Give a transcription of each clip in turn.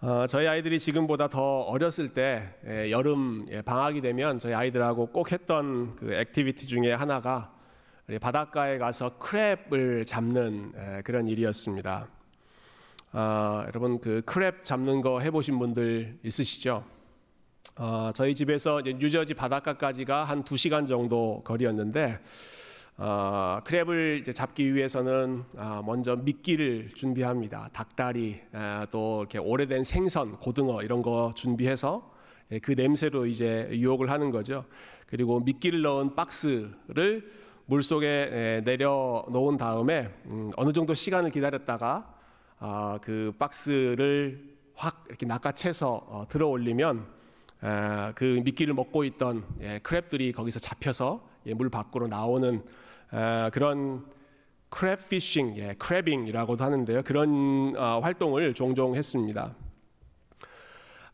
어, 저희 아이들이 지금보다 더 어렸을 때 예, 여름 예, 방학이 되면 저희 아이들하고 꼭 했던 그 activity 중에 하나가 바닷가에 가서 crab을 잡는 예, 그런 일이었습니다. 어, 여러분 그 crab 잡는 거 해보신 분들 있으시죠? 어, 저희 집에서 뉴저지 바닷가까지가 한 2시간 정도 거리였는데 어, crab을 잡기 위해서는 어, 먼저 미끼를 준비합니다. 닭다리 에, 또 이렇게 오래된 생선, 고등어 이런 거 준비해서 예, 그 냄새로 이제 유혹을 하는 거죠. 그리고 미끼를 넣은 박스를 물 속에 내려 놓은 다음에 음, 어느 정도 시간을 기다렸다가 어, 그 박스를 확 이렇게 낚아채서 어, 들어 올리면 에, 그 미끼를 먹고 있던 예, crab들이 거기서 잡혀서 예, 물 밖으로 나오는 그런 crab fishing, 예, crabbing이라고도 하는데요. 그런 어, 활동을 종종 했습니다.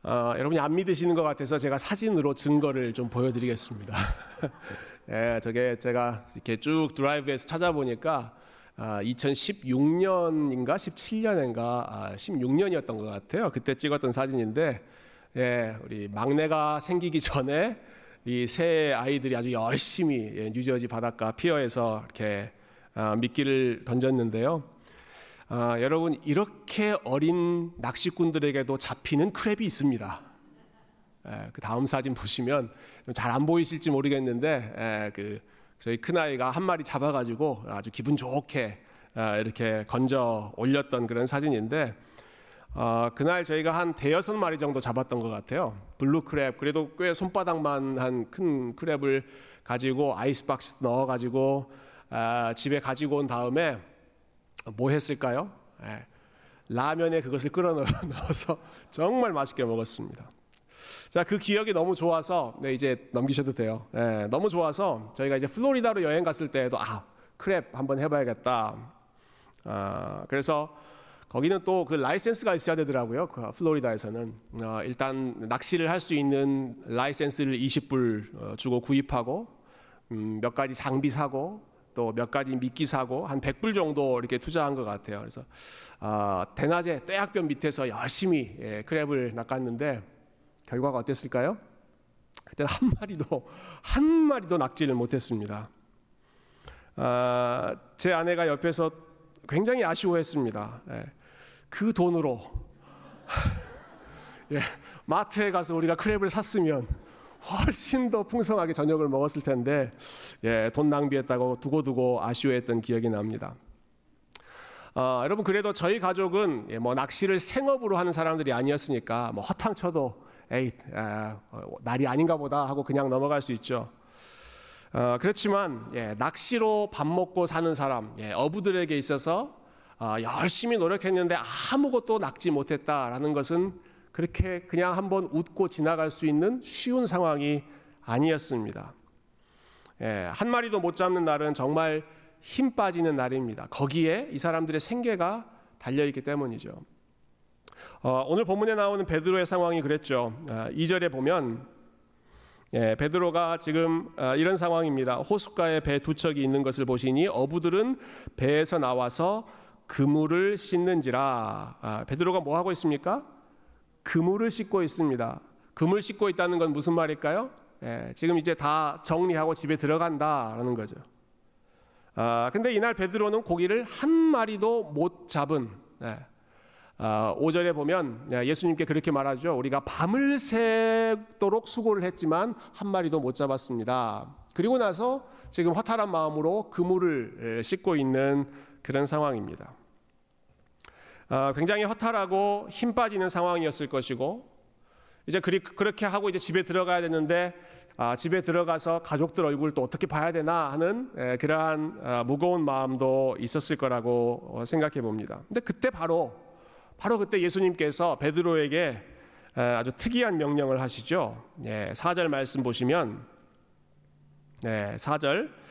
어, 여러분이 안 믿으시는 것 같아서 제가 사진으로 증거를 좀 보여드리겠습니다. 예, 저게 제가 이렇게 쭉 드라이브에서 찾아보니까 아, 2016년인가 17년인가 아, 16년이었던 것 같아요. 그때 찍었던 사진인데, 예, 우리 막내가 생기기 전에 이 세 아이들이 아주 열심히 예, 뉴저지 바닷가 피어에서 이렇게 아, 미끼를 던졌는데요. 아, 여러분 이렇게 어린 낚시꾼들에게도 잡히는 crab이 있습니다. 예, 그 다음 사진 보시면 잘 안 보이실지 모르겠는데 예, 그 저희 큰 아이가 한 마리 잡아가지고 아주 기분 좋게 아, 이렇게 건져 올렸던 그런 사진인데 어, 그날 저희가 한 대여섯 마리 정도 잡았던 것 같아요. blue crab 그래도 꽤 손바닥만 한 큰 crab을 가지고 아이스박스 넣어 가지고 아, 집에 가지고 온 다음에 뭐 했을까요? 예, 라면에 그것을 끓여 넣어서 정말 맛있게 먹었습니다. 자, 그 기억이 너무 좋아서 네, 이제 넘기셔도 돼요. 예, 너무 좋아서 저희가 이제 플로리다로 여행 갔을 때에도 아 crab 한번 해봐야겠다. 아, 그래서 거기는 또 그 라이센스가 있어야 되더라고요. 그 플로리다에서는 어, 일단 낚시를 할 수 있는 라이센스를 20불 어, 주고 구입하고 음, 몇 가지 장비 사고 또 몇 가지 미끼 사고 한 100불 정도 이렇게 투자한 것 같아요. 그래서 어, 대낮에 떼약볕 밑에서 열심히 예, 크랩을 낚았는데 결과가 어땠을까요? 그때 한 마리도 한 마리도 낚지를 못했습니다. 아, 제 아내가 옆에서 굉장히 아쉬워했습니다. 예. 그 돈으로 예, 마트에 가서 우리가 크랩을 샀으면 훨씬 더 풍성하게 저녁을 먹었을 텐데 예, 돈 낭비했다고 두고두고 아쉬워했던 기억이 납니다. 어, 여러분 그래도 저희 가족은 예, 뭐 낚시를 생업으로 하는 사람들이 아니었으니까 뭐 허탕쳐도 에이 아, 날이 아닌가 보다 하고 그냥 넘어갈 수 있죠. 어, 그렇지만 예, 낚시로 밥 먹고 사는 사람 예, 어부들에게 있어서 어, 열심히 노력했는데 아무것도 낚지 못했다라는 것은 그렇게 그냥 한번 웃고 지나갈 수 있는 쉬운 상황이 아니었습니다. 예, 한 마리도 못 잡는 날은 정말 힘 빠지는 날입니다. 거기에 이 사람들의 생계가 달려 있기 때문이죠. 어, 오늘 본문에 나오는 베드로의 상황이 그랬죠. 아, 2절에 보면 예, 베드로가 지금 아, 이런 상황입니다. 호숫가에 배 두 척이 있는 것을 보시니 어부들은 배에서 나와서 그물을 씻는지라. 아, 베드로가 뭐 하고 있습니까? 그물을 씻고 있습니다. 그물 씻고 있다는 건 무슨 말일까요? 예, 지금 이제 다 정리하고 집에 들어간다라는 거죠. 아, 근데 이날 베드로는 고기를 한 마리도 못 잡은 예, 아, 5절에 보면 예, 예수님께 그렇게 말하죠. 우리가 밤을 새도록 수고를 했지만 한 마리도 못 잡았습니다. 그리고 나서 지금 허탈한 마음으로 그물을 예, 씻고 있는 그런 상황입니다. 아, 굉장히 허탈하고 힘 빠지는 상황이었을 것이고 이제 그렇게 하고 이제 집에 들어가야 되는데 아, 집에 들어가서 가족들 얼굴 또 어떻게 봐야 되나 하는 에, 그러한 아, 무거운 마음도 있었을 거라고 어, 생각해 봅니다. 근데 그때 바로 바로 그때 예수님께서 베드로에게 에, 아주 특이한 명령을 하시죠. 예, 4절 말씀 보시면 네, 4절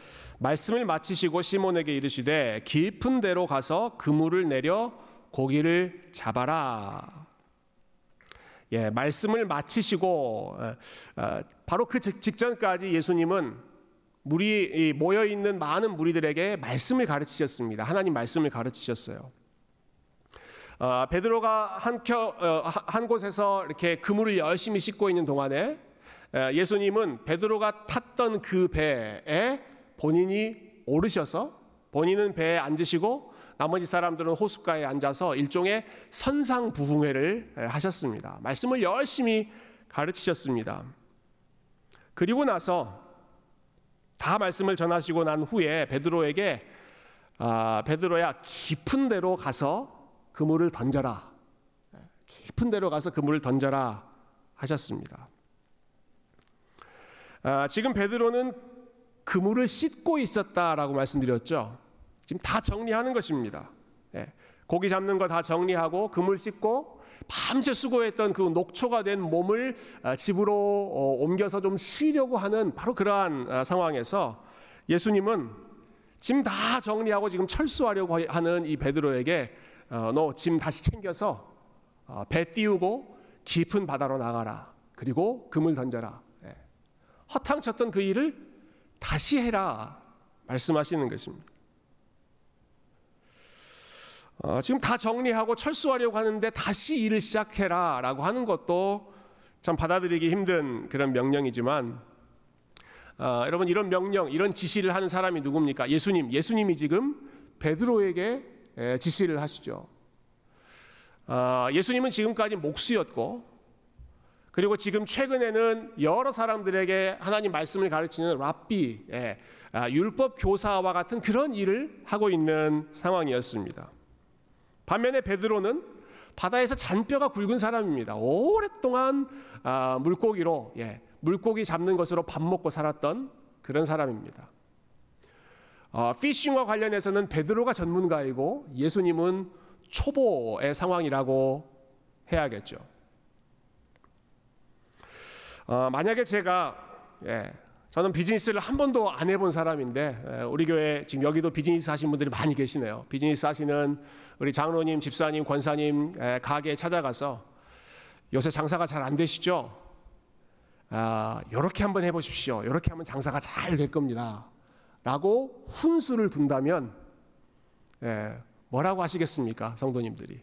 말씀을 마치시고 시몬에게 이르시되 깊은 데로 가서 그물을 내려 고기를 잡아라. 예, 말씀을 마치시고 어, 어, 바로 그 직전까지 예수님은 무리 모여 있는 많은 무리들에게 말씀을 가르치셨습니다. 하나님 말씀을 가르치셨어요. 어, 베드로가 한, 켜, 어, 한 곳에서 이렇게 그물을 열심히 씻고 있는 동안에 예수님은 베드로가 탔던 그 배에 본인이 오르셔서 본인은 배에 앉으시고 나머지 사람들은 호숫가에 앉아서 일종의 선상부흥회를 하셨습니다. 말씀을 열심히 가르치셨습니다. 그리고 나서 다 말씀을 전하시고 난 후에 베드로에게 아, 베드로야 깊은 데로 가서 그물을 던져라. 깊은 데로 가서 그물을 던져라 하셨습니다. 아, 지금 베드로는 그물을 씻고 있었다라고 말씀드렸죠. 지금 다 정리하는 것입니다. 예, 고기 잡는 거 다 정리하고 그물 씻고 밤새 수고했던 그 녹초가 된 몸을 아, 집으로 어, 옮겨서 좀 쉬려고 하는 바로 그러한 아, 상황에서 예수님은 짐 다 정리하고 지금 철수하려고 하는 이 베드로에게 어, 너짐 다시 챙겨서 어, 배 띄우고 깊은 바다로 나가라. 그리고 금을 던져라. 예. 허탕쳤던 그 일을 다시 해라. 말씀하시는 것입니다. 어, 지금 다 정리하고 철수하려고 하는데 다시 일을 시작해라 라고 하는 것도 참 받아들이기 힘든 그런 명령이지만 어, 여러분 이런 명령, 이런 지시를 하는 사람이 누굽니까? 예수님. 예수님이 지금 베드로에게 에, 지시를 하시죠. 어, 예수님은 지금까지 목수였고 그리고 지금 최근에는 여러 사람들에게 하나님 말씀을 가르치는 랍비, 예, 아, 율법 교사와 같은 그런 일을 하고 있는 상황이었습니다. 반면에 베드로는 바다에서 잔뼈가 굵은 사람입니다. 오랫동안 아, 물고기로 예, 물고기 잡는 것으로 밥 먹고 살았던 그런 사람입니다. 어, 피싱과 관련해서는 베드로가 전문가이고 예수님은 초보의 상황이라고 해야겠죠. 어, 만약에 제가 예, 저는 비즈니스를 한 번도 안 해본 사람인데 예, 우리 교회 지금 여기도 비즈니스 하신 분들이 많이 계시네요. 비즈니스 하시는 우리 장로님, 집사님, 권사님 가게에 찾아가서 요새 장사가 잘 안 되시죠? 아, 이렇게 한번 해보십시오. 이렇게 하면 장사가 잘 될 겁니다. 라고 훈수를 둔다면 예, 뭐라고 하시겠습니까, 성도님들이?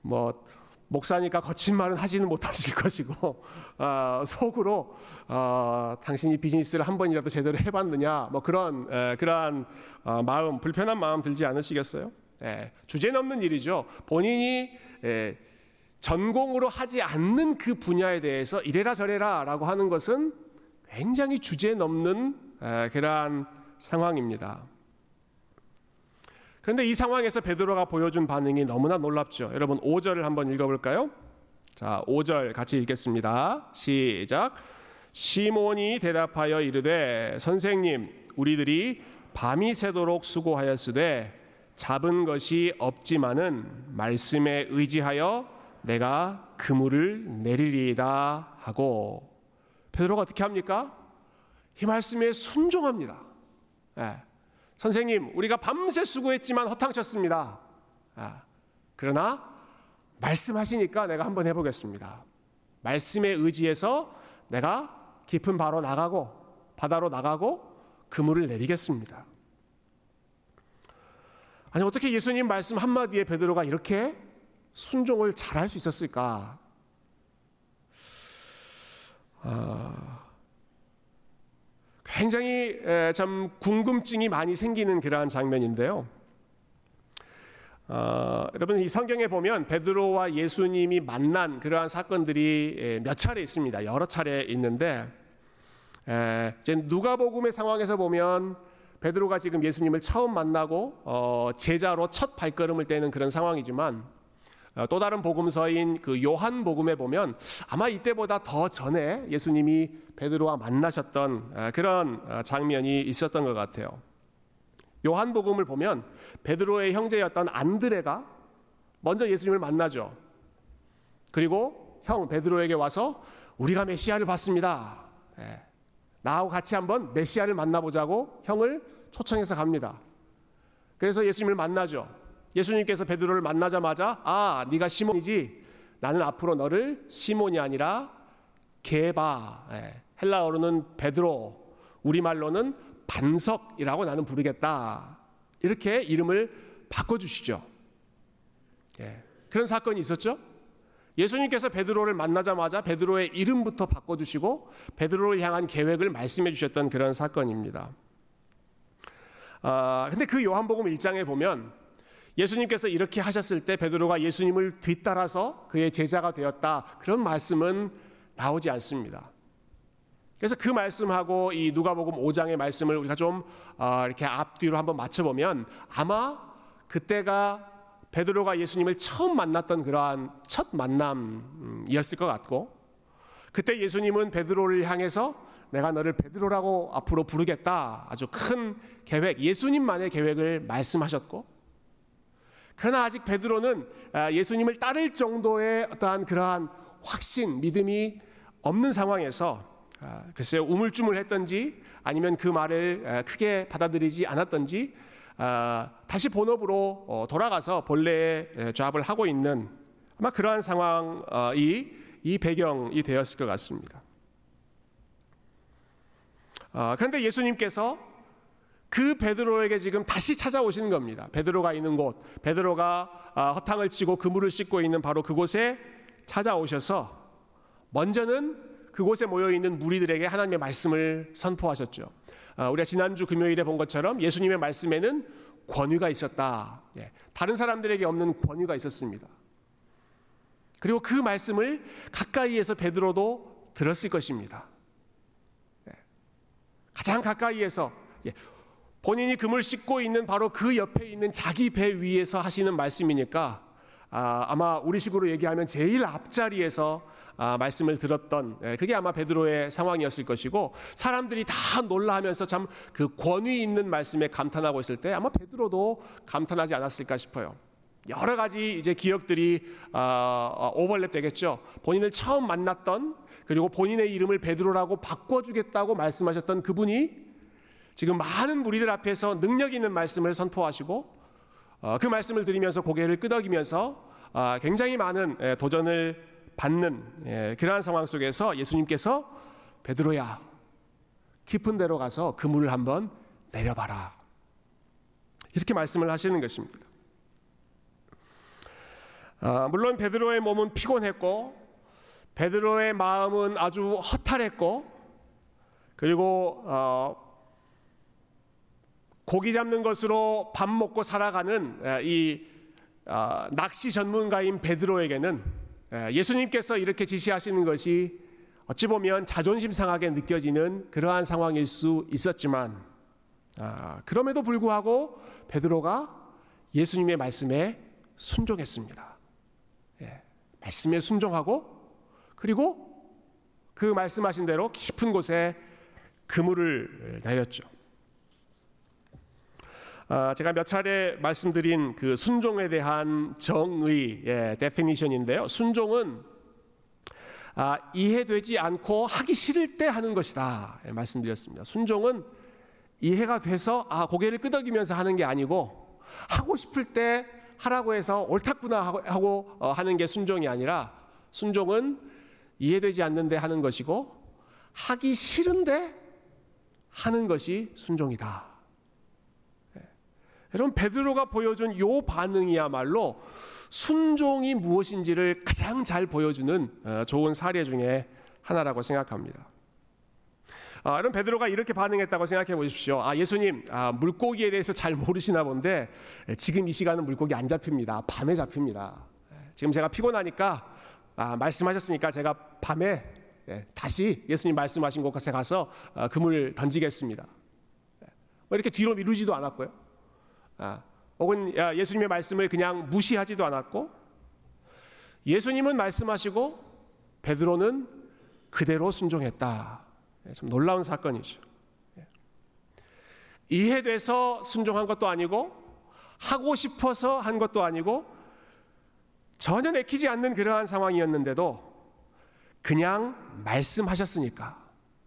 뭐 목사니까 거친 말은 하지는 못하실 것이고 어, 속으로 어, 당신이 비즈니스를 한 번이라도 제대로 해봤느냐 뭐 그런 에, 그러한 어, 마음 불편한 마음 들지 않으시겠어요? 에, 주제 넘는 일이죠. 본인이 에, 전공으로 하지 않는 그 분야에 대해서 이래라 저래라라고 하는 것은 굉장히 주제 넘는 에, 그러한 상황입니다. 그런데 이 상황에서 베드로가 보여준 반응이 너무나 놀랍죠. 여러분 5절을 한번 읽어볼까요? 자, 5절 같이 읽겠습니다. 시작. 시몬이 대답하여 이르되 선생님 우리들이 밤이 새도록 수고하였으되 잡은 것이 없지만은 말씀에 의지하여 내가 그물을 내리리이다 하고 베드로가 어떻게 합니까? 이 말씀에 순종합니다. 네. 선생님, 우리가 밤새 수고했지만 허탕쳤습니다. 아, 그러나 말씀하시니까 내가 한번 해보겠습니다. 말씀에 의지해서 내가 깊은 바로 나가고 바다로 나가고 그물을 내리겠습니다. 아니 어떻게 예수님 말씀 한마디에 베드로가 이렇게 순종을 잘할 수 있었을까? 아, 굉장히 참 궁금증이 많이 생기는 그러한 장면인데요. 어, 여러분 이 성경에 보면 베드로와 예수님이 만난 그러한 사건들이 몇 차례 있습니다. 여러 차례 있는데 에, 이제 누가복음의 상황에서 보면 베드로가 지금 예수님을 처음 만나고 어, 제자로 첫 발걸음을 떼는 그런 상황이지만 어, 또 다른 복음서인 그 요한 복음에 보면 아마 이때보다 더 전에 예수님이 베드로와 만나셨던 어, 그런 어, 장면이 있었던 것 같아요. 요한 복음을 보면 베드로의 형제였던 안드레가 먼저 예수님을 만나죠. 그리고 형 베드로에게 와서 우리가 메시아를 봤습니다. 예. 나하고 같이 한번 메시아를 만나보자고 형을 초청해서 갑니다. 그래서 예수님을 만나죠. 예수님께서 베드로를 만나자마자 아 네가 시몬이지 나는 앞으로 너를 시몬이 아니라 게바 예, 헬라어로는 베드로 우리말로는 반석이라고 나는 부르겠다 이렇게 이름을 바꿔 주시죠 예, 그런 사건이 있었죠. 예수님께서 베드로를 만나자마자 베드로의 이름부터 바꿔 주시고 베드로를 향한 계획을 말씀해 주셨던 그런 사건입니다. 아, 근데 그 요한복음 1장에 보면 예수님께서 이렇게 하셨을 때 베드로가 예수님을 뒤따라서 그의 제자가 되었다. 그런 말씀은 나오지 않습니다. 그래서 그 말씀하고 이 누가복음 5장의 말씀을 우리가 좀 어, 이렇게 앞뒤로 한번 맞춰보면 아마 그때가 베드로가 예수님을 처음 만났던 그러한 첫 만남이었을 것 같고 그때 예수님은 베드로를 향해서 내가 너를 베드로라고 앞으로 부르겠다 아주 큰 계획 예수님만의 계획을 말씀하셨고 그러나 아직 베드로는 아, 예수님을 따를 정도의 어떠한 그러한 확신, 믿음이 없는 상황에서 아, 글쎄요 우물쭈물했던지 아니면 그 말을 아, 크게 받아들이지 않았던지 다시 본업으로 어, 돌아가서 본래의 잡을 하고 있는 아마 그러한 상황이 이 배경이 되었을 것 같습니다. 그런데 예수님께서 그 베드로에게 지금 다시 찾아오시는 겁니다. 베드로가 있는 곳, 베드로가 아, 허탕을 치고 그물을 씻고 있는 바로 그곳에 찾아오셔서 먼저는 그곳에 모여 있는 무리들에게 하나님의 말씀을 선포하셨죠. 아, 우리가 지난주 금요일에 본 것처럼 예수님의 말씀에는 권위가 있었다. 예, 다른 사람들에게 없는 권위가 있었습니다. 그리고 그 말씀을 가까이에서 베드로도 들었을 것입니다. 예, 가장 가까이에서 예, 본인이 금을 씻고 있는 바로 그 옆에 있는 자기 배 위에서 하시는 말씀이니까 아, 마 우리식으로 얘기하면 제일 앞자리에서 아, 말씀을 들었던 예, 그게 아마 베드로의 상황이었을 것이고 사람들이 다 놀라하면서 참 그 권위 있는 말씀에 감탄하고 있을 때 아마 베드로도 감탄하지 않았을까 싶어요. 여러 가지 이제 기억들이 어, 오버랩 되겠죠. 본인을 처음 만났던 그리고 본인의 이름을 베드로라고 바꿔주겠다고 말씀하셨던 그분이 지금 많은 무리들 앞에서 능력 있는 말씀을 선포하시고 어, 그 말씀을 들으면서 고개를 끄덕이면서 어, 굉장히 많은 예, 도전을 받는 예, 그러한 상황 속에서 예수님께서 베드로야 깊은 데로 가서 그물을 한번 내려봐라 이렇게 말씀을 하시는 것입니다. 아, 물론 베드로의 몸은 피곤했고 베드로의 마음은 아주 허탈했고 그리고 어, 고기 잡는 것으로 밥 먹고 살아가는 이 아, 낚시 전문가인 베드로에게는 예수님께서 이렇게 지시하시는 것이 어찌 보면 자존심 상하게 느껴지는 그러한 상황일 수 있었지만 아, 그럼에도 불구하고 베드로가 예수님의 말씀에 순종했습니다. 예, 말씀에 순종하고 그리고 그 말씀하신 대로 깊은 곳에 그물을 내렸죠. 아, 제가 몇 차례 말씀드린 그 순종에 대한 정의 예, 데피니션인데요. 순종은 아, 이해되지 않고 하기 싫을 때 하는 것이다 예, 말씀드렸습니다. 순종은 이해가 돼서 아 고개를 끄덕이면서 하는 게 아니고 하고 싶을 때 하라고 해서 옳다구나 하고, 하고 어, 하는 게 순종이 아니라 순종은 이해되지 않는데 하는 것이고 하기 싫은데 하는 것이 순종이다. 여러분 베드로가 보여준 요 반응이야말로 순종이 무엇인지를 가장 잘 보여주는 어, 좋은 사례 중에 하나라고 생각합니다. 아, 여러분 베드로가 이렇게 반응했다고 생각해 보십시오. 아 예수님 아, 물고기에 대해서 잘 모르시나 본데 지금 이 시간은 물고기 안 잡힙니다. 밤에 잡힙니다. 지금 제가 피곤하니까 아, 말씀하셨으니까 제가 밤에 예, 다시 예수님 말씀하신 곳에 가서 어, 그물 던지겠습니다. 뭐 이렇게 뒤로 미루지도 않았고요. 아, 혹은 예수님의 말씀을 그냥 무시하지도 않았고 예수님은 말씀하시고 베드로는 그대로 순종했다. 예, 참 놀라운 사건이죠. 예. 이해돼서 순종한 것도 아니고 하고 싶어서 한 것도 아니고 전혀 내키지 않는 그러한 상황이었는데도 그냥 말씀하셨으니까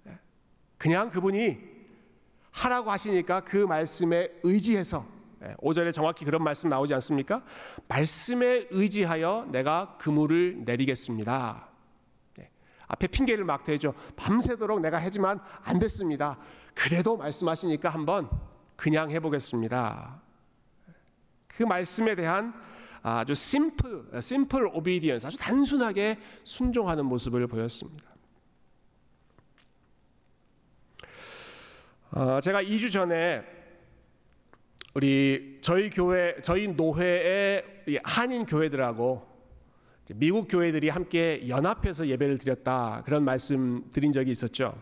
예. 그냥 그분이 하라고 하시니까 그 말씀에 의지해서 5절에 예, 정확히 그런 말씀 나오지 않습니까? 말씀에 의지하여 내가 그물을 내리겠습니다. 네. 앞에 핑계를 막 대죠. 밤새도록 내가 하지만 안 됐습니다. 그래도 말씀하시니까 한번 그냥 해보겠습니다. 그 말씀에 대한 아주 심플, 심플 오비디언스, 아주 단순하게 순종하는 모습을 보였습니다. 어, 제가 2주 전에 우리 저희 교회, 저희 노회의 한인 교회들하고 미국 교회들이 함께 연합해서 예배를 드렸다 그런 말씀 드린 적이 있었죠.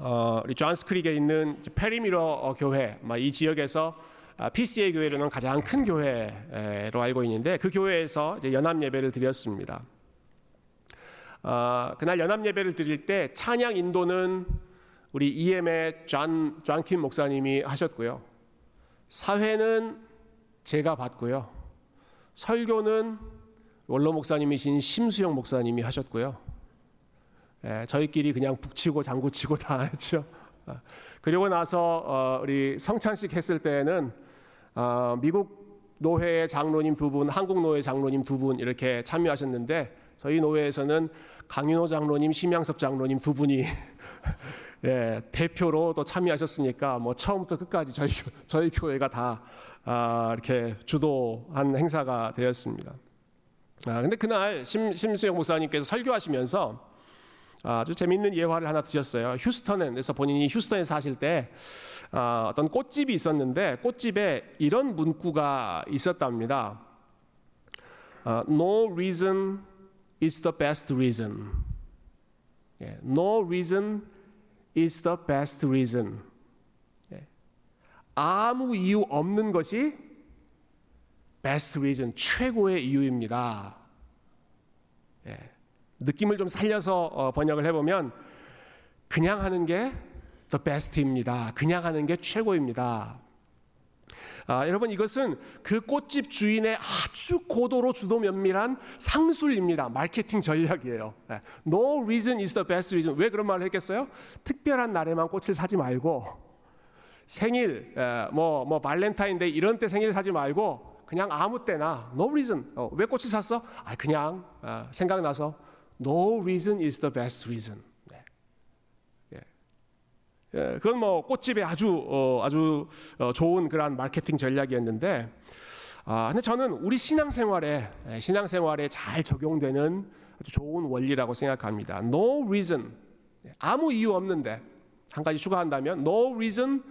어, 우리 존스크릭에 있는 페리미러 교회, 이 지역에서 PCA 교회로는 가장 큰 교회로 알고 있는데 그 교회에서 연합 예배를 드렸습니다. 어, 그날 연합 예배를 드릴 때 찬양 인도는 우리 EM의 존 존킴 목사님이 하셨고요. 사회는 제가 봤고요. 설교는 원로 목사님이신 심수영 목사님이 하셨고요. 예, 저희끼리 그냥 북치고 장구치고 다 했죠. 아, 그리고 나서 어, 우리 성찬식 했을 때는 어, 미국 노회의 장로님 두 분, 한국 노회 장로님 두 분 이렇게 참여하셨는데 저희 노회에서는 강윤호 장로님, 심양섭 장로님 두 분이 예, 대표로 또 참여하셨으니까 뭐 처음부터 끝까지 저희 저희 교회가 다 아, 이렇게 주도한 행사가 되었습니다. 아, 근데 그날 심, 심수영 목사님께서 설교하시면서 아주 재밌는 예화를 하나 드렸어요. 휴스턴에서 본인이 휴스턴에 사실 때 아, 어떤 꽃집이 있었는데 꽃집에 이런 문구가 있었답니다. 아, no reason is the best reason. 예, no reason is the best reason. 예, 아무 이유 없는 것이 best reason, 최고의 이유입니다. 예. 느낌을 좀 살려서 어, 번역을 해보면 그냥 하는 게 the best입니다. 그냥 하는 게 최고입니다. 아, 여러분 이것은 그 꽃집 주인의 아주 고도로 주도 면밀한 상술입니다. 마케팅 전략이에요. 네. No reason is the best reason. 왜 그런 말을 했겠어요? 특별한 날에만 꽃을 사지 말고 생일, 뭐뭐 뭐 발렌타인데이 이런 때 생일 사지 말고 그냥 아무 때나 no reason. 어, 왜 꽃을 샀어? 아 그냥 어, 생각나서 no reason is the best reason. 네. 예. 예, 그건 뭐 꽃집의 아주 어, 아주 어, 좋은 그러한 마케팅 전략이었는데, 아 근데 저는 우리 신앙생활에 예, 신앙생활에 잘 적용되는 아주 좋은 원리라고 생각합니다. No reason. 예, 아무 이유 없는데 한 가지 추가한다면 no reason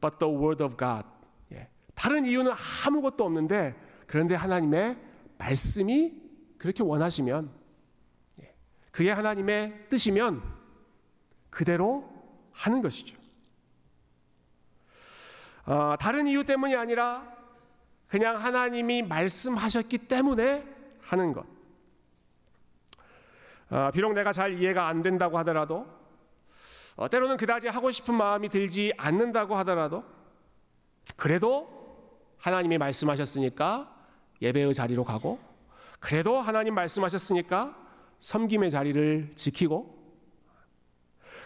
but the word of God. 다른 이유는 아무것도 없는데 그런데 하나님의 말씀이 그렇게 원하시면 예, 그게 하나님의 뜻이면 그대로 하는 것이죠. 어, 다른 이유 때문이 아니라 그냥 하나님이 말씀하셨기 때문에 하는 것. 어, 비록 내가 잘 이해가 안 된다고 하더라도 어, 때로는 그다지 하고 싶은 마음이 들지 않는다고 하더라도 그래도 하나님이 말씀하셨으니까 예배의 자리로 가고 그래도 하나님 말씀하셨으니까 섬김의 자리를 지키고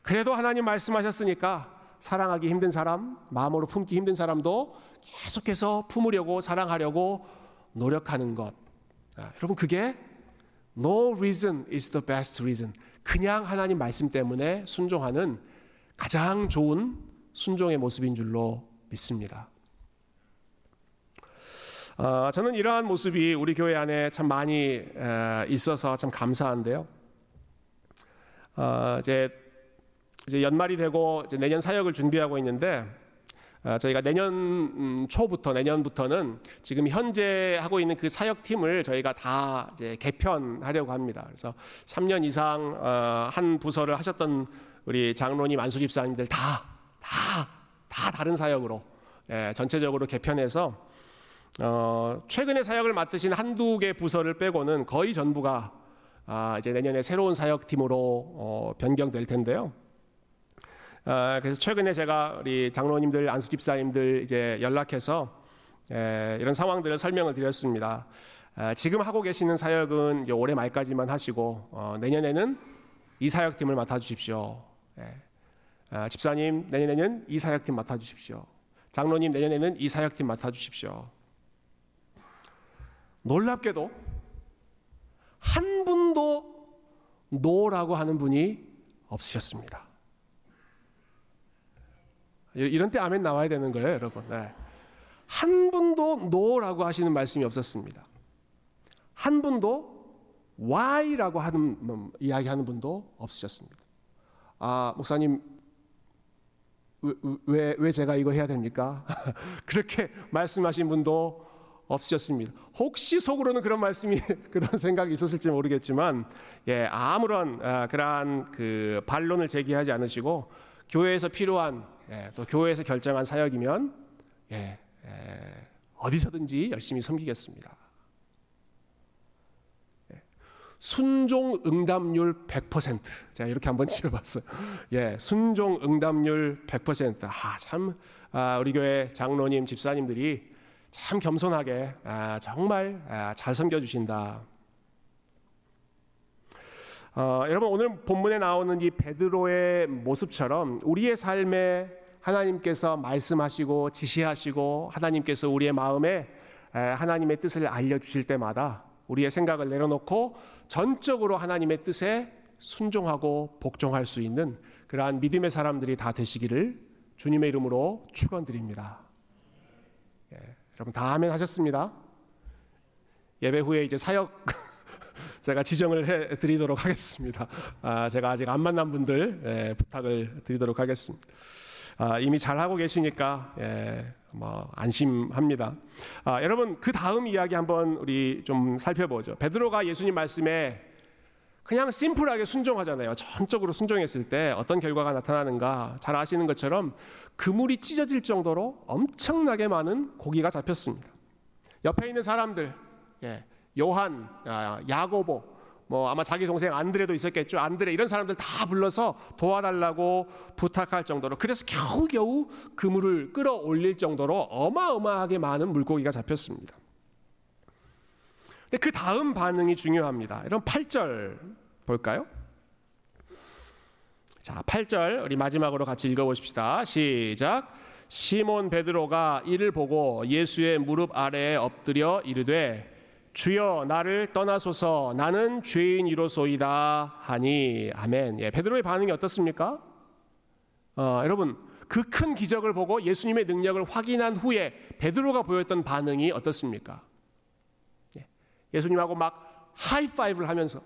그래도 하나님 말씀하셨으니까 사랑하기 힘든 사람, 마음으로 품기 힘든 사람도 계속해서 품으려고 사랑하려고 노력하는 것. 아, 여러분 그게 no reason is the best reason. 그냥 하나님 말씀 때문에 순종하는 가장 좋은 순종의 모습인 줄로 믿습니다. 어, 저는 이러한 모습이 우리 교회 안에 참 많이 에, 있어서 참 감사한데요. 어, 이제, 이제 연말이 되고 이제 내년 사역을 준비하고 있는데 어, 저희가 내년 음, 초부터 내년부터는 지금 현재 하고 있는 그 사역 팀을 저희가 다 이제 개편하려고 합니다. 그래서 3년 이상 어, 한 부서를 하셨던 우리 장로님, 안수 집사님들 다 다 다 다른 사역으로 예, 전체적으로 개편해서 어, 최근에 사역을 맡으신 한두 개 부서를 빼고는 거의 전부가 아, 이제 내년에 새로운 사역팀으로 어, 변경될 텐데요. 아, 그래서 최근에 제가 우리 장로님들, 안수 집사님들 이제 연락해서 에, 이런 상황들을 설명을 드렸습니다. 아, 지금 하고 계시는 사역은 이제 올해 말까지만 하시고 어, 내년에는 이 사역팀을 맡아주십시오. 예. 아, 집사님 내년에는 이 사역팀 맡아주십시오. 장로님 내년에는 이 사역팀 맡아주십시오. 놀랍게도 한 분도 no라고 하는 분이 없으셨습니다. 이런 때 아멘 나와야 되는 거예요, 여러분. 네. 한 분도 no라고 하시는 말씀이 없었습니다. 한 분도 why라고 하는 음, 이야기하는 분도 없으셨습니다. 아 목사님 왜, 왜, 왜 제가 이거 해야 됩니까? 그렇게 말씀하신 분도 없으셨습니다. 혹시 속으로는 그런 말씀이 그런 생각이 있었을지 모르겠지만 예, 아무런 아, 그러한 그 반론을 제기하지 않으시고 교회에서 필요한 예, 또 교회에서 결정한 사역이면 예, 예, 어디서든지 열심히 섬기겠습니다. 예, 순종 응답률 100%. 제가 이렇게 한번 지어봤어요. 예, 순종 응답률 100%. 아, 참, 아, 우리 교회 장로님, 집사님들이 참 겸손하게 아, 정말 아, 잘 섬겨 주신다. 어, 여러분 오늘 본문에 나오는 이 베드로의 모습처럼 우리의 삶에 하나님께서 말씀하시고 지시하시고 하나님께서 우리의 마음에 하나님의 뜻을 알려주실 때마다 우리의 생각을 내려놓고 전적으로 하나님의 뜻에 순종하고 복종할 수 있는 그러한 믿음의 사람들이 다 되시기를 주님의 이름으로 축원드립니다. 예. 여러분 다 아멘 하셨습니다. 예배 후에 이제 사역 제가 지정을 해 드리도록 하겠습니다. 아, 제가 아직 안 만난 분들 예, 부탁을 드리도록 하겠습니다. 아, 이미 잘 하고 계시니까 예, 뭐 안심합니다. 아, 여러분 그 다음 이야기 한번 우리 좀 살펴보죠. 베드로가 예수님 말씀에 그냥 심플하게 순종하잖아요. 전적으로 순종했을 때 어떤 결과가 나타나는가 잘 아시는 것처럼 그물이 찢어질 정도로 엄청나게 많은 고기가 잡혔습니다. 옆에 있는 사람들, 예, 요한, 아, 야고보, 뭐 아마 자기 동생 안드레도 있었겠죠. 안드레 이런 사람들 다 불러서 도와달라고 부탁할 정도로 그래서 겨우겨우 그물을 끌어올릴 정도로 어마어마하게 많은 물고기가 잡혔습니다. 그 다음 반응이 중요합니다. 이런 8절 볼까요? 자, 8절 우리 마지막으로 같이 읽어 보십시다. 시작. 시몬 베드로가 이를 보고 예수의 무릎 아래에 엎드려 이르되 주여 나를 떠나소서 나는 죄인이로소이다 하니 아멘. 예, 베드로의 반응이 어떻습니까? 어, 여러분 그 큰 기적을 보고 예수님의 능력을 확인한 후에 베드로가 보였던 반응이 어떻습니까? 예, 예수님하고 막 하이파이브를 하면서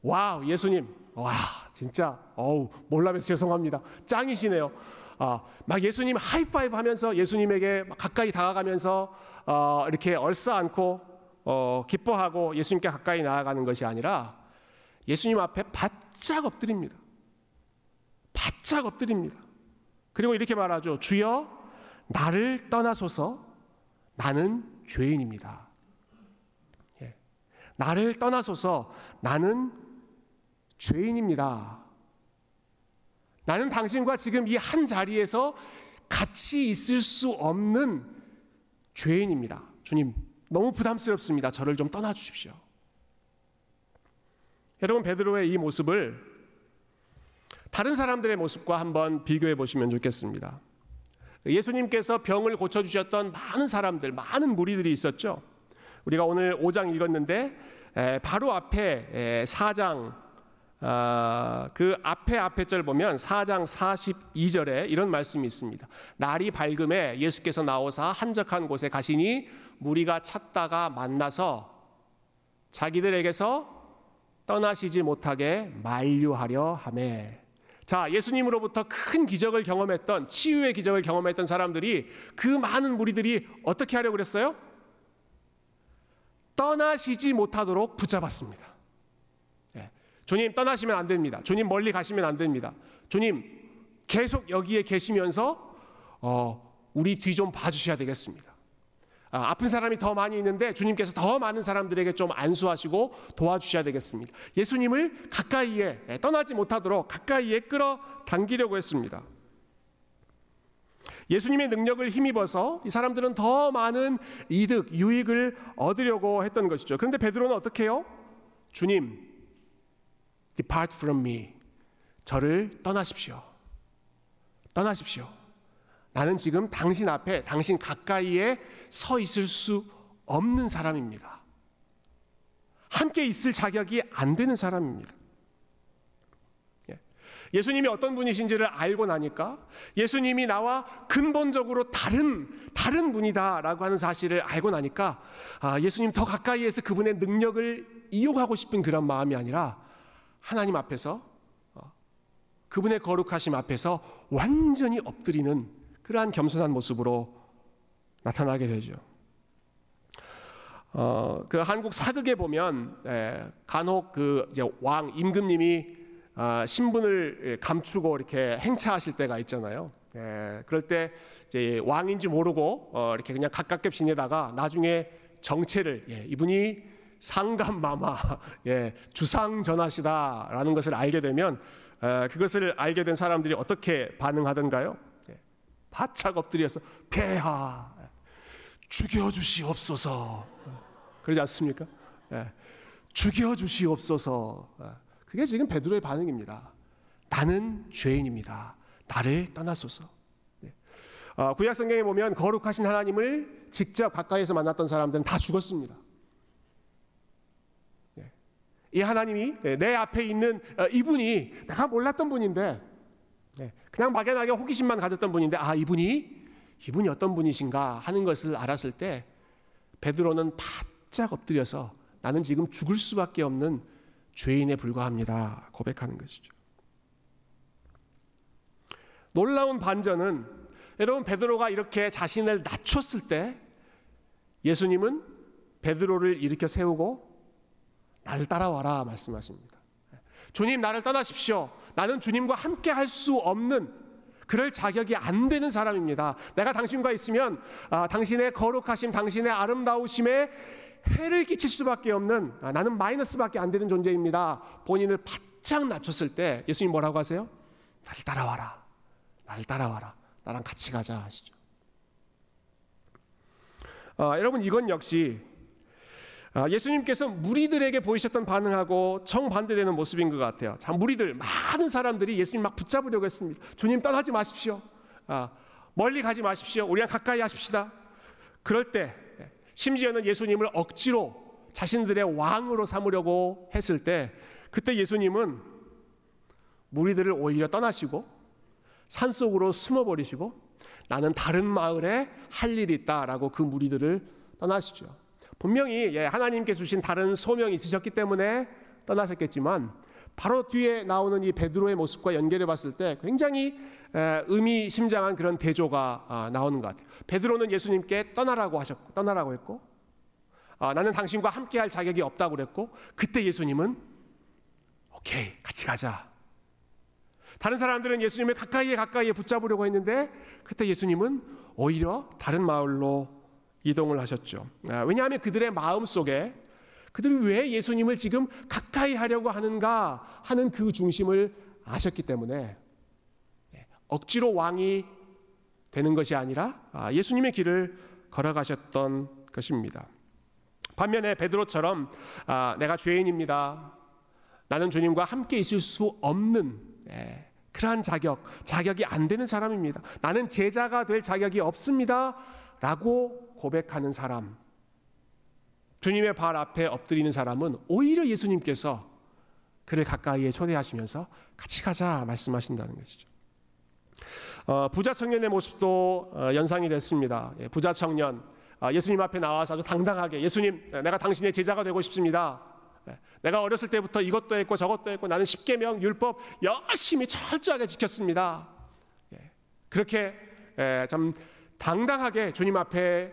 와우 예수님 와 진짜 어우 몰라봬서 죄송합니다 짱이시네요 아, 막 예수님 하이파이브 하면서 예수님에게 가까이 다가가면서 어, 이렇게 얼싸안고 어, 기뻐하고 예수님께 가까이 나아가는 것이 아니라 예수님 앞에 바짝 엎드립니다. 바짝 엎드립니다. 그리고 이렇게 말하죠 주여 나를 떠나소서. 나는 죄인입니다. 예. 나를 떠나소서. 나는 죄인입니다. 나는 당신과 지금 이 한 자리에서 같이 있을 수 없는 죄인입니다. 주님, 너무 부담스럽습니다. 저를 좀 떠나 주십시오. 여러분 베드로의 이 모습을 다른 사람들의 모습과 한번 비교해 보시면 좋겠습니다. 예수님께서 병을 고쳐 주셨던 많은 사람들, 많은 무리들이 있었죠. 우리가 오늘 5장 읽었는데 바로 앞에 4장 아, 그 앞에 앞에 절 보면 4장 42절에 이런 말씀이 있습니다. 날이 밝음에 예수께서 나오사 한적한 곳에 가시니 무리가 찾다가 만나서 자기들에게서 떠나시지 못하게 만류하려 하매. 자, 예수님으로부터 큰 기적을 경험했던 치유의 기적을 경험했던 사람들이 그 많은 무리들이 어떻게 하려고 그랬어요? 떠나시지 못하도록 붙잡았습니다. 주님 떠나시면 안 됩니다. 주님 멀리 가시면 안 됩니다. 주님 계속 여기에 계시면서 어, 우리 뒤 좀 봐주셔야 되겠습니다. 아, 아픈 사람이 더 많이 있는데 주님께서 더 많은 사람들에게 좀 안수하시고 도와주셔야 되겠습니다. 예수님을 가까이에 예, 떠나지 못하도록 가까이에 끌어 당기려고 했습니다. 예수님의 능력을 힘입어서 이 사람들은 더 많은 이득, 유익을 얻으려고 했던 것이죠. 그런데 베드로는 어떻게 해요? 주님, Depart from me. 저를 떠나십시오. 떠나십시오. 나는 지금 당신 앞에, 당신 가까이에 서 있을 수 없는 사람입니다. 함께 있을 자격이 안 되는 사람입니다. 예. 예수님이 어떤 분이신지를 알고 나니까 예수님이 나와 근본적으로 다른 다른 분이다라고 하는 사실을 알고 나니까 아, 예수님 더 가까이에서 그분의 능력을 이용하고 싶은 그런 마음이 아니라 하나님 앞에서 어, 그분의 거룩하심 앞에서 완전히 엎드리는 그러한 겸손한 모습으로 나타나게 되죠. 어, 그 한국 사극에 보면 에, 간혹 그 이제 왕 임금님이 아, 신분을 감추고 이렇게 행차하실 때가 있잖아요. 예, 그럴 때 이제 왕인지 모르고 어, 이렇게 그냥 가깝게 지내다가 나중에 정체를 예, 이분이 상감마마 예, 주상 전하시다라는 것을 알게 되면 에, 그것을 알게 된 사람들이 어떻게 반응하던가요? 예, 바짝 엎드려서 폐하 죽여주시옵소서 그러지 않습니까? 예, 죽여주시옵소서 예. 그게 지금 베드로의 반응입니다. 나는 죄인입니다. 나를 떠나소서. 네. 어, 구약 성경에 보면 거룩하신 하나님을 직접 가까이에서 만났던 사람들은 다 죽었습니다. 네. 이 하나님이 내 앞에 있는 어, 이분이 내가 몰랐던 분인데 네. 그냥 막연하게 호기심만 가졌던 분인데 아 이분이 이분이 어떤 분이신가 하는 것을 알았을 때 베드로는 바짝 엎드려서 나는 지금 죽을 수밖에 없는 죄인에 불과합니다. 고백하는 것이죠. 놀라운 반전은 여러분 베드로가 이렇게 자신을 낮췄을 때 예수님은 베드로를 일으켜 세우고 나를 따라와라 말씀하십니다. 주님 나를 떠나십시오. 나는 주님과 함께 할 수 없는 그럴 자격이 안 되는 사람입니다. 내가 당신과 있으면 아, 당신의 거룩하심, 당신의 아름다우심에 해를 끼칠 수밖에 없는 아, 나는 마이너스밖에 안 되는 존재입니다. 본인을 바짝 낮췄을 때 예수님 뭐라고 하세요? 나를 따라와라. 나를 따라와라. 나랑 같이 가자 하시죠. 아, 여러분 이건 역시 아, 예수님께서 무리들에게 보이셨던 반응하고 정반대되는 모습인 것 같아요. 자, 무리들 많은 사람들이 예수님 막 붙잡으려고 했습니다. 주님 떠나지 마십시오. 아, 멀리 가지 마십시오. 우리랑 가까이 하십시다. 그럴 때 심지어는 예수님을 억지로 자신들의 왕으로 삼으려고 했을 때 그때 예수님은 무리들을 오히려 떠나시고 산속으로 숨어 버리시고 나는 다른 마을에 할 일이 있다라고 그 무리들을 떠나시죠. 분명히 예, 하나님께 주신 다른 소명이 있으셨기 때문에 떠나셨겠지만 바로 뒤에 나오는 이 베드로의 모습과 연결해 봤을 때 굉장히 의미심장한 그런 대조가 아, 나오는 것 같아요. 베드로는 예수님께 떠나라고 하셨고 떠나라고 했고 아, 나는 당신과 함께할 자격이 없다고 그랬고 그때 예수님은 오케이 같이 가자. 다른 사람들은 예수님을 가까이에 가까이에 붙잡으려고 했는데 그때 예수님은 오히려 다른 마을로 이동을 하셨죠. 아, 왜냐하면 그들의 마음 속에 그들이 왜 예수님을 지금 가까이 하려고 하는가 하는 그 중심을 아셨기 때문에 네, 억지로 왕이 되는 것이 아니라 아, 예수님의 길을 걸어가셨던 것입니다. 반면에 베드로처럼 아, 내가 죄인입니다. 나는 주님과 함께 있을 수 없는 네, 그러한 자격, 자격이 안 되는 사람입니다. 나는 제자가 될 자격이 없습니다. 라고 고백하는 사람. 주님의 발 앞에 엎드리는 사람은 오히려 예수님께서 그를 가까이에 초대하시면서 같이 가자 말씀하신다는 것이죠. 어, 부자 청년의 모습도 어, 연상이 됐습니다. 예, 부자 청년 어, 예수님 앞에 나와서 아주 당당하게 예수님 내가 당신의 제자가 되고 싶습니다. 예, 내가 어렸을 때부터 이것도 했고 저것도 했고 나는 십계명 율법 열심히 철저하게 지켰습니다. 예, 그렇게 예, 참 당당하게 주님 앞에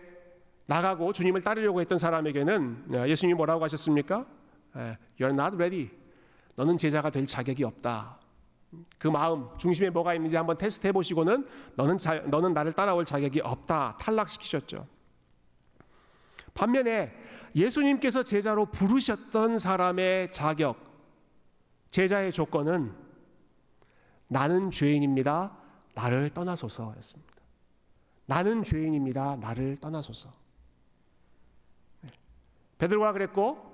나가고 주님을 따르려고 했던 사람에게는 어, 예수님이 뭐라고 하셨습니까? You're not ready. 너는 제자가 될 자격이 없다. 그 마음 중심에 뭐가 있는지 한번 테스트해 보시고는 너는 자, 너는 나를 따라올 자격이 없다 탈락시키셨죠. 반면에 예수님께서 제자로 부르셨던 사람의 자격, 제자의 조건은 나는 죄인입니다. 나를 떠나소서였습니다. 나는 죄인입니다. 나를 떠나소서. 베드로가 그랬고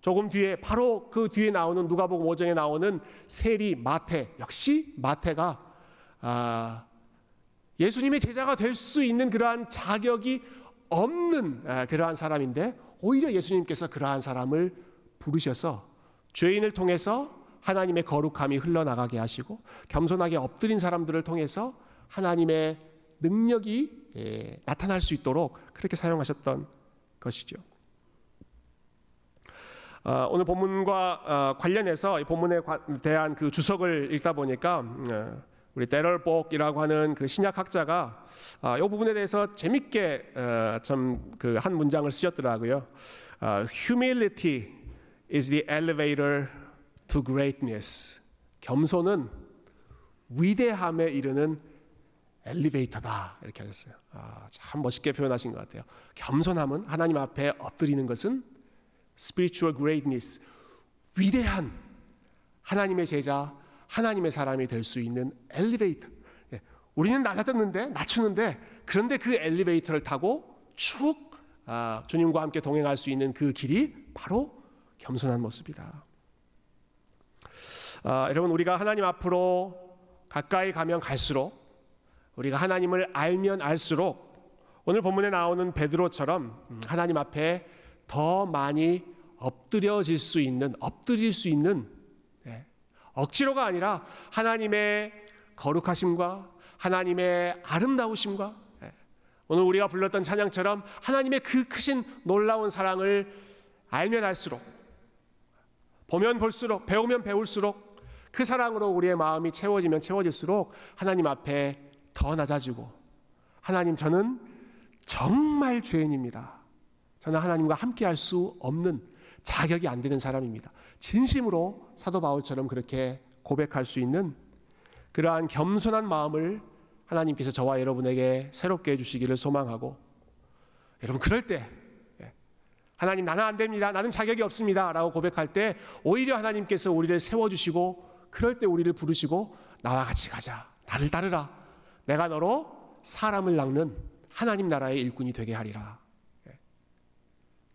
조금 뒤에 바로 그 뒤에 나오는 누가복음 5장에 나오는 세리 마태 역시 마태가 아, 예수님의 제자가 될 수 있는 그러한 자격이 없는 아, 그러한 사람인데 오히려 예수님께서 그러한 사람을 부르셔서 죄인을 통해서 하나님의 거룩함이 흘러나가게 하시고 겸손하게 엎드린 사람들을 통해서 하나님의 능력이 예, 나타날 수 있도록 그렇게 사용하셨던 것이죠. 어, 오늘 본문과 어, 관련해서 이 본문에 대한 그 주석을 읽다 보니까 어, 우리 데럴복이라고 하는 그 신약학자가 이 부분에 대해서 재밌게 좀그한 문장을 쓰셨더라고요. Humility is the elevator to greatness. 겸손은 위대함에 이르는 엘리베이터다 이렇게 하셨어요. 아, 참 멋있게 표현하신 것 같아요. 겸손함은 하나님 앞에 엎드리는 것은 spiritual greatness 위대한 하나님의 제자, 하나님의 사람이 될 수 있는 엘리베이터. 예, 우리는 낮아졌는데 낮추는데 그런데 그 엘리베이터를 타고 쭉 아, 주님과 함께 동행할 수 있는 그 길이 바로 겸손한 모습이다. 아, 여러분 우리가 하나님 앞으로 가까이 가면 갈수록 우리가 하나님을 알면 알수록 오늘 본문에 나오는 베드로처럼 하나님 앞에 더 많이 엎드려질 수 있는 엎드릴 수 있는 네. 억지로가 아니라 하나님의 거룩하심과 하나님의 아름다우심과 네. 오늘 우리가 불렀던 찬양처럼 하나님의 그 크신 놀라운 사랑을 알면 알수록 보면 볼수록 배우면 배울수록 그 사랑으로 우리의 마음이 채워지면 채워질수록 하나님 앞에 더 낮아지고 하나님 저는 정말 죄인입니다. 저는 하나님과 함께 할 수 없는 자격이 안 되는 사람입니다. 진심으로 사도 바울처럼 그렇게 고백할 수 있는 그러한 겸손한 마음을 하나님께서 저와 여러분에게 새롭게 해주시기를 소망하고 여러분 그럴 때 예, 하나님 나는 안 됩니다. 나는 자격이 없습니다. 라고 고백할 때 오히려 하나님께서 우리를 세워주시고 그럴 때 우리를 부르시고 나와 같이 가자. 나를 따르라. 내가 너로 사람을 낚는 하나님 나라의 일꾼이 되게 하리라. 예.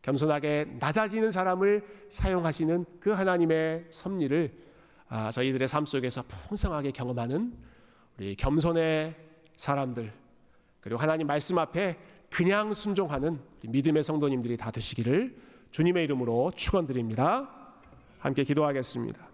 겸손하게 낮아지는 사람을 사용하시는 그 하나님의 섭리를 아, 저희들의 삶 속에서 풍성하게 경험하는 우리 겸손의 사람들 그리고 하나님 말씀 앞에 그냥 순종하는 믿음의 성도님들이 다 되시기를 주님의 이름으로 축원드립니다. 함께 기도하겠습니다.